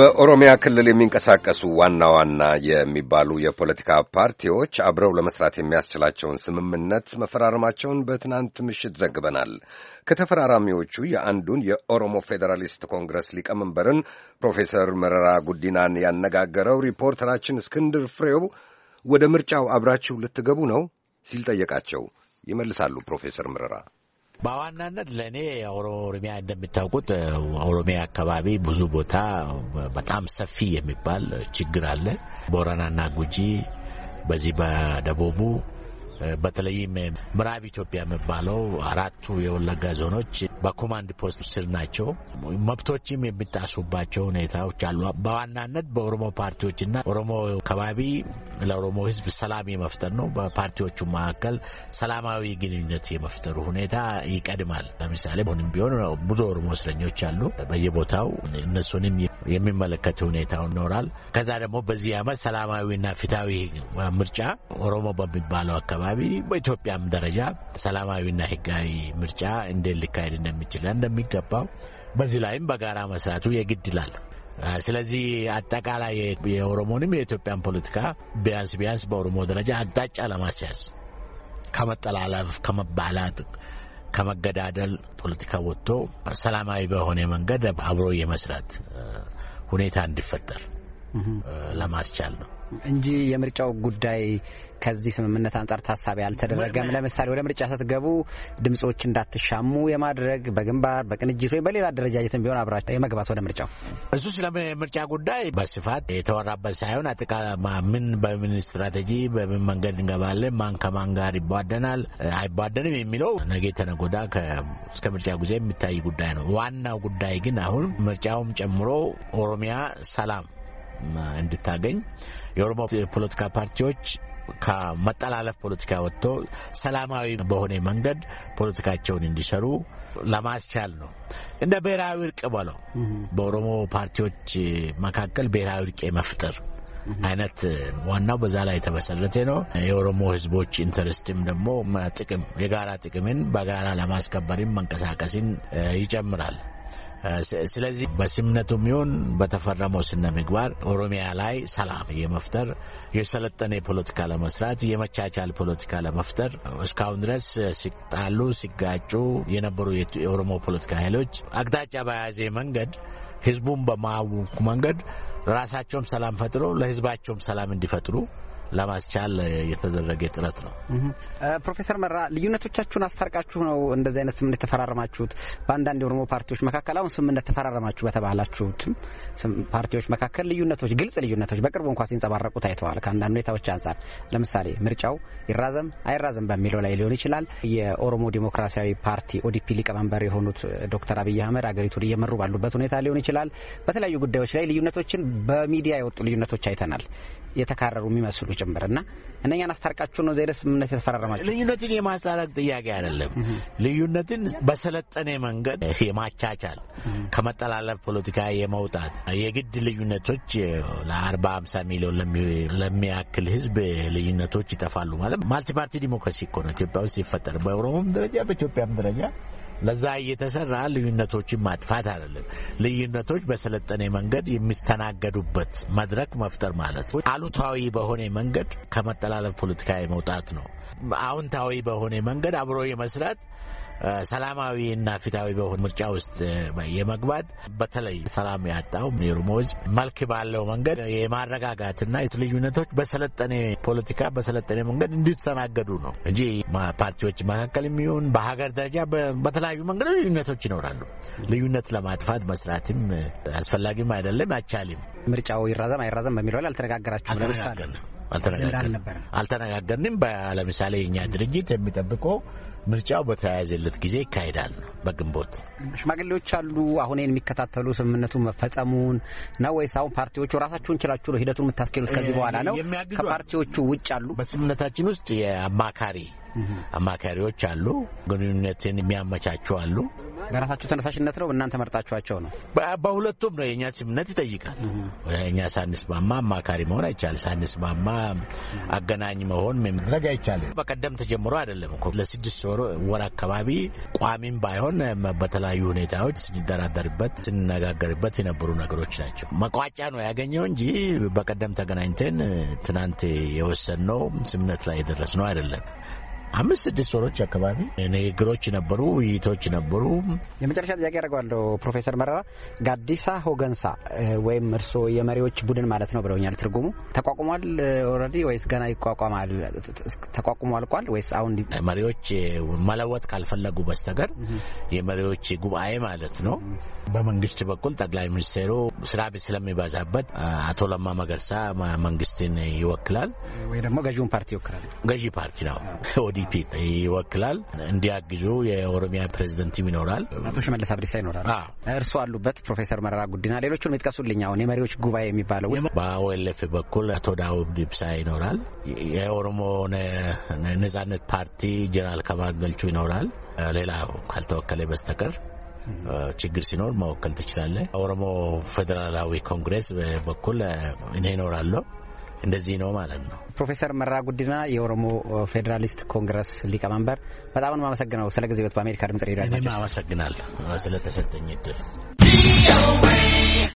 በኦሮሚያ ክልል የሚንቀሳቀሱ ዋና ዋና የሚባሉ የፖለቲካ ፓርቲዎች አብረው ለመስራት የሚያስችላቸውን ስምምነት መፈራረማቸውን በትናንት ምሽት ዘግበናል። ከተፈራራሚዎቹ የአንዱን የኦሮሞ ፌዴራሊስት ኮንግረስ ሊቀመንበርን ፕሮፌሰር መረራ ጉዲናን ያነጋገረው ሪፖርተራችን እስክንድር ፍሬው ወደ ምርጫው አብራችሁ ልትገቡ ነው ሲል ጠየቃቸው። ይመልሳሉ ፕሮፌሰር መረራ በዋናነት ለእኔ ኦሮሚያ እንደሚታወቀው ኦሮሚያ አካባቢ ብዙ ቦታ በጣም ሰፊ የሚባል ችግር አለ። ቦረናና ጉጂ፣ በዚህ በደቡቡ በተለይም ምዕራብ ኢትዮጵያ የሚባለው አራቱ የወለጋ ዞኖች በኮማንድ ፖስት ስር ናቸው። መብቶችም የሚጣሱባቸው ሁኔታዎች አሉ። በዋናነት በኦሮሞ ፓርቲዎችና ኦሮሞ አካባቢ ለኦሮሞ ሕዝብ ሰላም የመፍጠር ነው። በፓርቲዎቹ መካከል ሰላማዊ ግንኙነት የመፍጠሩ ሁኔታ ይቀድማል። ለምሳሌ አሁንም ቢሆን ብዙ ኦሮሞ እስረኞች አሉ በየቦታው እነሱንም የሚመለከት ሁኔታው ይኖራል። ከዛ ደግሞ በዚህ ዓመት ሰላማዊና ፊታዊ ምርጫ ኦሮሞ በሚባለው አካባቢ በኢትዮጵያም ደረጃ ሰላማዊና ህጋዊ ምርጫ እንዴት ሊካሄድ እንደሚችል እንደሚገባው በዚህ ላይም በጋራ መስራቱ የግድ ይላል። ስለዚህ አጠቃላይ የኦሮሞንም የኢትዮጵያን ፖለቲካ ቢያንስ ቢያንስ በኦሮሞ ደረጃ አቅጣጫ ለማስያዝ ከመጠላለፍ፣ ከመባላት፣ ከመገዳደል ፖለቲካ ወጥቶ ሰላማዊ በሆነ መንገድ አብሮ የመስራት ሁኔታ እንዲፈጠር ለማስቻል ነው እንጂ የምርጫው ጉዳይ ከዚህ ስምምነት አንጻር ታሳቢ አልተደረገም። ለምሳሌ ወደ ምርጫ ስትገቡ ድምጾች እንዳትሻሙ የማድረግ በግንባር በቅንጅት ወይም በሌላ አደረጃጀትም ቢሆን አብራቸው የመግባት ወደ ምርጫው እሱ ስለ ምርጫ ጉዳይ በስፋት የተወራበት ሳይሆን አጠቃ ምን በምን ስትራቴጂ በምን መንገድ እንገባለን፣ ማን ከማን ጋር ይቧደናል አይቧደንም የሚለው ነገ ወዲያ እስከ ምርጫ ጊዜ የሚታይ ጉዳይ ነው። ዋናው ጉዳይ ግን አሁን ምርጫውም ጨምሮ ኦሮሚያ ሰላም እንድታገኝ የኦሮሞ የፖለቲካ ፓርቲዎች ከመጠላለፍ ፖለቲካ ወጥቶ ሰላማዊ በሆነ መንገድ ፖለቲካቸውን እንዲሰሩ ለማስቻል ነው። እንደ ብሔራዊ እርቅ በለው በኦሮሞ ፓርቲዎች መካከል ብሔራዊ እርቅ የመፍጠር አይነት ዋናው በዛ ላይ የተመሰረተ ነው። የኦሮሞ ሕዝቦች ኢንተረስትም ደግሞ ጥቅም የጋራ ጥቅምን በጋራ ለማስከበርም መንቀሳቀስን ይጨምራል። ስለዚህ በስምነቱም ይሁን በተፈረመው ስነ ምግባር ኦሮሚያ ላይ ሰላም የመፍጠር የሰለጠነ ፖለቲካ ለመስራት የመቻቻል ፖለቲካ ለመፍጠር እስካሁን ድረስ ሲጣሉ ሲጋጩ የነበሩ የኦሮሞ ፖለቲካ ኃይሎች አቅጣጫ በያዘ መንገድ ህዝቡን በማወኩ መንገድ ራሳቸውም ሰላም ፈጥሮ ለህዝባቸውም ሰላም እንዲፈጥሩ ለማስቻል የተደረገ ጥረት ነው። ፕሮፌሰር መራ ልዩነቶቻችሁን አስታርቃችሁ ነው እንደዚህ አይነት ስምምነት የተፈራረማችሁት? በአንዳንድ የኦሮሞ ፓርቲዎች መካከል አሁን ስምምነት ተፈራረማችሁ በተባላችሁትም ፓርቲዎች መካከል ልዩነቶች፣ ግልጽ ልዩነቶች በቅርቡ እንኳ ሲንጸባረቁ ታይተዋል። ከአንዳንድ ሁኔታዎች አንጻር ለምሳሌ ምርጫው ይራዘም አይራዘም በሚለው ላይ ሊሆን ይችላል። የኦሮሞ ዲሞክራሲያዊ ፓርቲ ኦዲፒ ሊቀመንበር የሆኑት ዶክተር አብይ አህመድ አገሪቱን እየመሩ ባሉበት ሁኔታ ሊሆን ይችላል። በተለያዩ ጉዳዮች ላይ ልዩነቶችን በሚዲያ የወጡ ልዩነቶች አይተናል። የተካረሩ የሚመስሉ ጭምር እና እነኛን አስታርቃችሁ ነው ዘይደ ስምምነት የተፈራረማችሁ? ልዩነትን የማስታረቅ ጥያቄ አይደለም። ልዩነትን በሰለጠነ መንገድ የማቻቻል ከመጠላለፍ ፖለቲካ የመውጣት የግድ ልዩነቶች ለአርባ ሀምሳ ሚሊዮን ለሚያክል ህዝብ ልዩነቶች ይጠፋሉ ማለት ማልቲ ፓርቲ ዲሞክራሲ እኮ ነው ኢትዮጵያ ውስጥ ይፈጠር በኦሮሞም ደረጃ በኢትዮጵያም ደረጃ ለዛ እየተሰራ ልዩነቶችን ማጥፋት አይደለም። ልዩነቶች በሰለጠነ መንገድ የሚስተናገዱበት መድረክ መፍጠር ማለት አሉታዊ በሆነ መንገድ ከመጠላለፍ ፖለቲካ የመውጣት ነው። አዎንታዊ በሆነ መንገድ አብሮ የመስራት ሰላማዊና ፊታዊ በሆነ ምርጫ ውስጥ የመግባት በተለይ ሰላም ያጣው የኦሮሞ ህዝብ መልክ ባለው መንገድ የማረጋጋትና ልዩነቶች በሰለጠነ ፖለቲካ በሰለጠነ መንገድ እንዲተናገዱ ነው እንጂ ፓርቲዎች መካከል የሚሆን በሀገር ደረጃ በተለያዩ መንገዶች ልዩነቶች ይኖራሉ። ልዩነት ለማጥፋት መስራትም አስፈላጊም አይደለም፣ አይቻልም። ምርጫው ይራዘም አይራዘም በሚለው ላይ አልተነጋገራችሁም? አልተነጋገርንም። ለምሳሌ የኛ ድርጅት የሚጠብቀው ምርጫው በተያያዘለት ጊዜ ይካሄዳል ነው በግንቦት። ሽማግሌዎች አሉ አሁን የሚከታተሉ ስምምነቱ መፈጸሙን ነው ወይስ አሁን ፓርቲዎቹ ራሳችሁን ችላችሁ ነው ሂደቱን የምታስኬዱት? ከዚህ በኋላ ነው ከፓርቲዎቹ ውጭ አሉ? በስምምነታችን ውስጥ የአማካሪ አማካሪዎች አሉ፣ ግንኙነትን የሚያመቻቹ አሉ። በራሳችሁ ተነሳሽነት ነው እናንተ መርጣችኋቸው ነው? በሁለቱም ነው። የእኛ ስምምነት ይጠይቃል። እኛ ሳንስማማ አማካሪ መሆን አይቻልም። ሳንስማማ አገናኝ መሆን ማድረግ አይቻልም። በቀደም ተጀምሮ አይደለም እኮ ለስድስት ወር አካባቢ ቋሚም ባይሆን በተለያዩ ሁኔታዎች ስንደራደርበት ስንነጋገርበት የነበሩ ነገሮች ናቸው። መቋጫ ነው ያገኘው እንጂ በቀደም ተገናኝተን ትናንት የወሰንነው ስምምነት ላይ የደረስነው አይደለም። አምስት ስድስት ወሮች አካባቢ ንግግሮች ነበሩ፣ ውይይቶች ነበሩ። የመጨረሻ ጥያቄ ያደርገዋለሁ። ፕሮፌሰር መረራ ጋዲሳ ሆገንሳ ወይም እርስዎ የመሪዎች ቡድን ማለት ነው ብለውኛል። ትርጉሙ ተቋቁሟል already ወይስ ገና ይቋቋማል? ተቋቁሞ አልቋል ወይስ አሁን መሪዎች መለወጥ ካልፈለጉ በስተቀር የመሪዎች ጉባኤ ማለት ነው። በመንግስት በኩል ጠቅላይ ሚኒስቴሩ ስራ ስለሚበዛበት አቶ ለማ መገርሳ መንግስትን ይወክላል ወይ ደግሞ ገዢውን ፓርቲ ይወክላል። ገዢ ፓርቲ ነው ኦዲፒ ይወክላል። እንዲያግዙ የኦሮሚያ ፕሬዚደንትም ይኖራል። አቶ ሽመልስ አብዲሳ ይኖራል። እርሱ አሉበት። ፕሮፌሰር መረራ ጉዲና፣ ሌሎቹን ይጥቀሱልኝ። አሁን የመሪዎች ጉባኤ የሚባለው ውስጥ በኦኤልኤፍ በኩል አቶ ዳውድ ኢብሳ ይኖራል። የኦሮሞ ነጻነት ፓርቲ ጀነራል ከማል ገልቹ ይኖራል። ሌላ ካልተወከለ በስተቀር ችግር ሲኖር መወከል ትችላለህ። ኦሮሞ ፌዴራላዊ ኮንግሬስ በኩል እኔ ይኖራለሁ። እንደዚህ ነው ማለት ነው። ፕሮፌሰር መረራ ጉዲና የኦሮሞ ፌዴራሊስት ኮንግረስ ሊቀመንበር፣ በጣም ነው የማመሰግነው ስለ ጊዜዎት በአሜሪካ ድምጽ ሬዲዮ። አመሰግናለሁ ስለተሰጠኝ እድል።